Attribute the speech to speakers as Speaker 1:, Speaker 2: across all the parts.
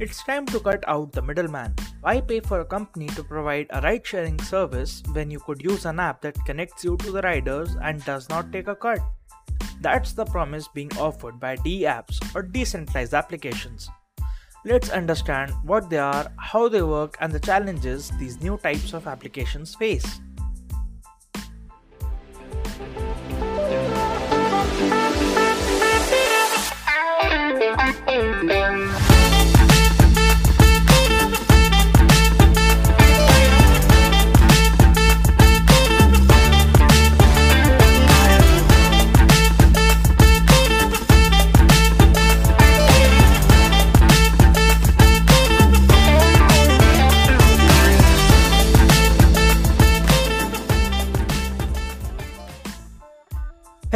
Speaker 1: It's time to cut out the middleman. Why pay for a company to provide a ride sharing service when you could use an app that connects you to the riders and does not take a cut? That's the promise being offered by DApps or decentralized applications. Let's understand what they are, how they work, and the challenges these new types of applications face.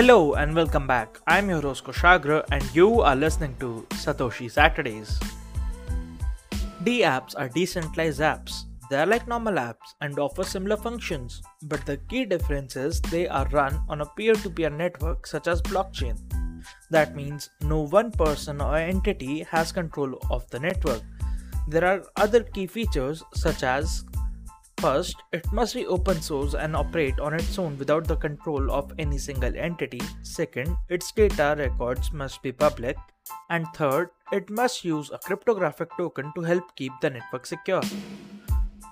Speaker 1: Hello and welcome back. I'm your host Kushagra and you are listening to Satoshi Saturdays. DApps are decentralized apps. They are like normal apps and offer similar functions, but the key difference is they are run on a peer to peer network such as blockchain. That means no one person or entity has control of the network. There are other key features such as First, it must be open source and operate on its own without the control of any single entity. Second, its data records must be public. And third, it must use a cryptographic token to help keep the network secure.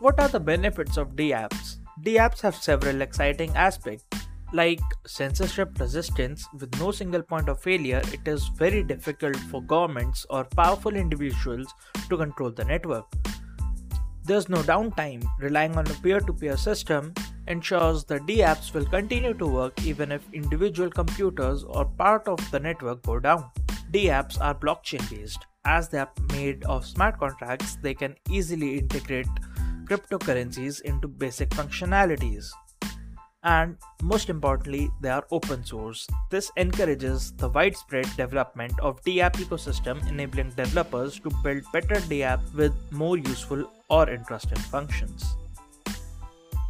Speaker 1: What are the benefits of DApps? DApps have several exciting aspects. Like censorship resistance, with no single point of failure, it is very difficult for governments or powerful individuals to control the network. There's no downtime. Relying on a peer to peer system ensures the DApps will continue to work even if individual computers or part of the network go down. DApps are blockchain based. As they are made of smart contracts, they can easily integrate cryptocurrencies into basic functionalities and most importantly they are open source this encourages the widespread development of dapp ecosystem enabling developers to build better dapp with more useful or interesting functions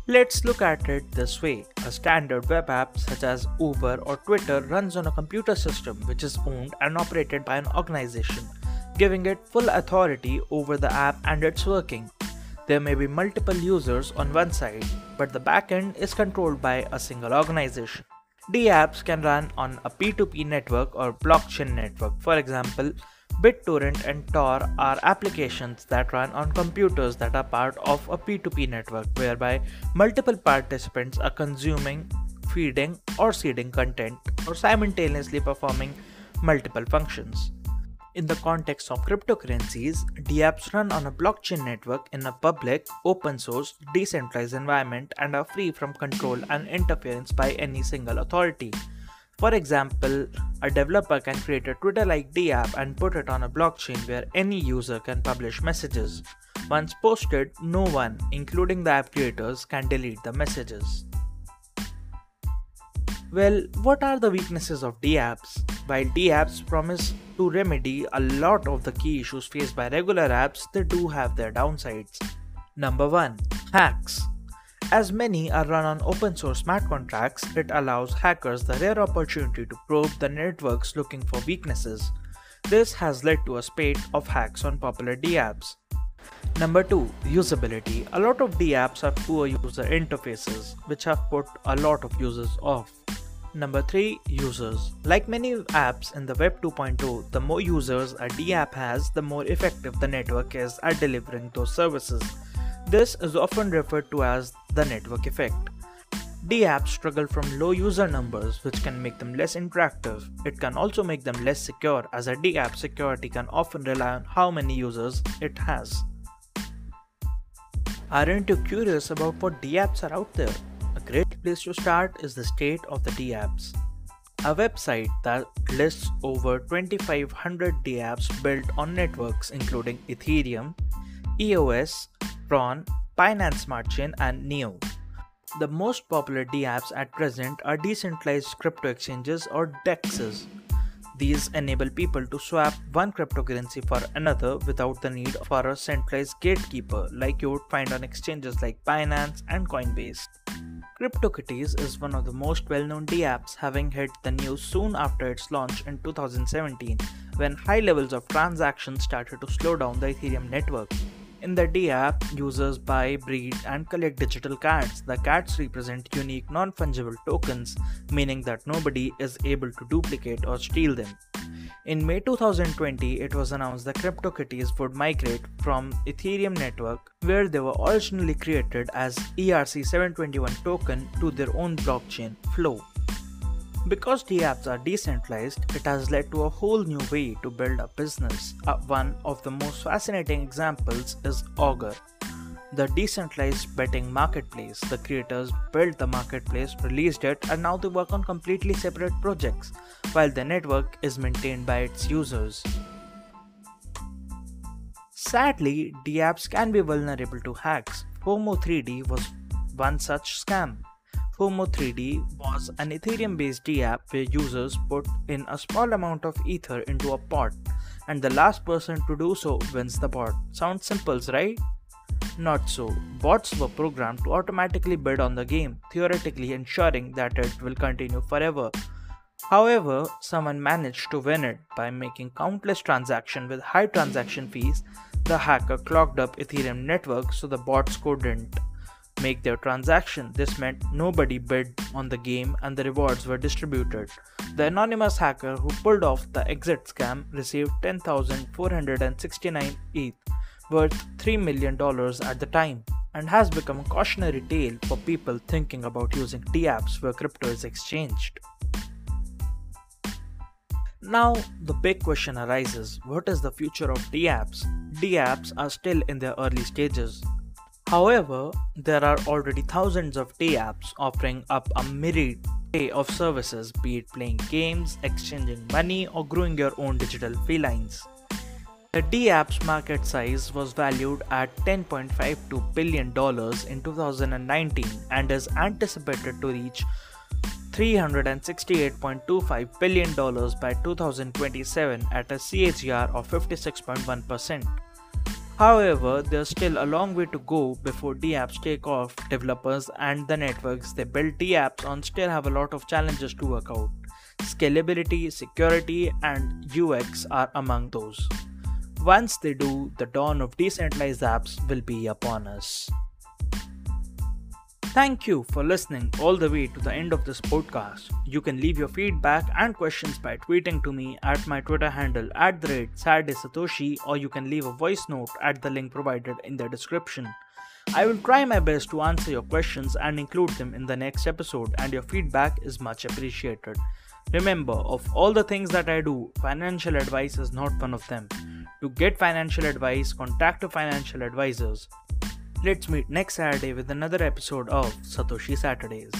Speaker 1: Let's look at it this way. A standard web app such as Uber or Twitter runs on a computer system which is owned and operated by an organization, giving it full authority over the app and its working. There may be multiple users on one side, but the backend is controlled by a single organization. DApps can run on a P2P network or blockchain network. For example, BitTorrent and Tor are applications that run on computers that are part of a P2P network, whereby multiple participants are consuming, feeding, or seeding content, or simultaneously performing multiple functions. In the context of cryptocurrencies, DApps run on a blockchain network in a public, open source, decentralized environment and are free from control and interference by any single authority. For example, a developer can create a Twitter like DApp and put it on a blockchain where any user can publish messages. Once posted, no one, including the app creators, can delete the messages. Well, what are the weaknesses of DApps? While DApps promise to remedy a lot of the key issues faced by regular apps, they do have their downsides. Number 1 Hacks. As many are run on open source smart contracts, it allows hackers the rare opportunity to probe the networks looking for weaknesses. This has led to a spate of hacks on popular DApps. Number 2 Usability. A lot of DApps have poor user interfaces, which have put a lot of users off. Number 3 Users. Like many apps in the Web 2.0, the more users a DApp has, the more effective the network is at delivering those services. This is often referred to as the network effect. DApps struggle from low user numbers, which can make them less interactive. It can also make them less secure, as a DApp security can often rely on how many users it has. Aren't you curious about what DApps are out there? Place to start is the state of the DApps. A website that lists over 2500 DApps built on networks including Ethereum, EOS, Tron, Binance Smart Chain, and Neo. The most popular DApps at present are decentralized crypto exchanges or DEXs. These enable people to swap one cryptocurrency for another without the need for a centralized gatekeeper like you would find on exchanges like Binance and Coinbase. CryptoKitties is one of the most well known DApps, having hit the news soon after its launch in 2017 when high levels of transactions started to slow down the Ethereum network. In the DApp, users buy, breed, and collect digital cats. The cats represent unique non fungible tokens, meaning that nobody is able to duplicate or steal them. In May 2020, it was announced that CryptoKitties would migrate from Ethereum network, where they were originally created as ERC721 token, to their own blockchain, Flow. Because DApps are decentralized, it has led to a whole new way to build a business. Uh, one of the most fascinating examples is Augur, the decentralized betting marketplace. The creators built the marketplace, released it, and now they work on completely separate projects, while the network is maintained by its users. Sadly, DApps can be vulnerable to hacks. FOMO 3D was one such scam. FOMO 3D was an Ethereum based DApp where users put in a small amount of Ether into a pot, and the last person to do so wins the pot. Sounds simple, right? Not so. Bots were programmed to automatically bid on the game, theoretically ensuring that it will continue forever. However, someone managed to win it by making countless transactions with high transaction fees. The hacker clogged up Ethereum network so the bots couldn't make their transaction. This meant nobody bid on the game and the rewards were distributed. The anonymous hacker who pulled off the exit scam received 10,469 ETH, worth $3 million at the time, and has become a cautionary tale for people thinking about using DApps where crypto is exchanged. Now, the big question arises what is the future of DApps? DApps are still in their early stages. However, there are already thousands of DApps offering up a myriad of services, be it playing games, exchanging money, or growing your own digital felines. The DApps market size was valued at $10.52 billion in 2019 and is anticipated to reach $368.25 billion by 2027 at a CAGR of 56.1%. However, there's still a long way to go before DApps take off. Developers and the networks they build DApps on still have a lot of challenges to work out. Scalability, security, and UX are among those. Once they do, the dawn of decentralized apps will be upon us. Thank you for listening all the way to the end of this podcast. You can leave your feedback and questions by tweeting to me at my Twitter handle at the rate Satoshi or you can leave a voice note at the link provided in the description. I will try my best to answer your questions and include them in the next episode, and your feedback is much appreciated. Remember, of all the things that I do, financial advice is not one of them. To get financial advice, contact a financial advisors. Let's meet next Saturday with another episode of Satoshi Saturdays.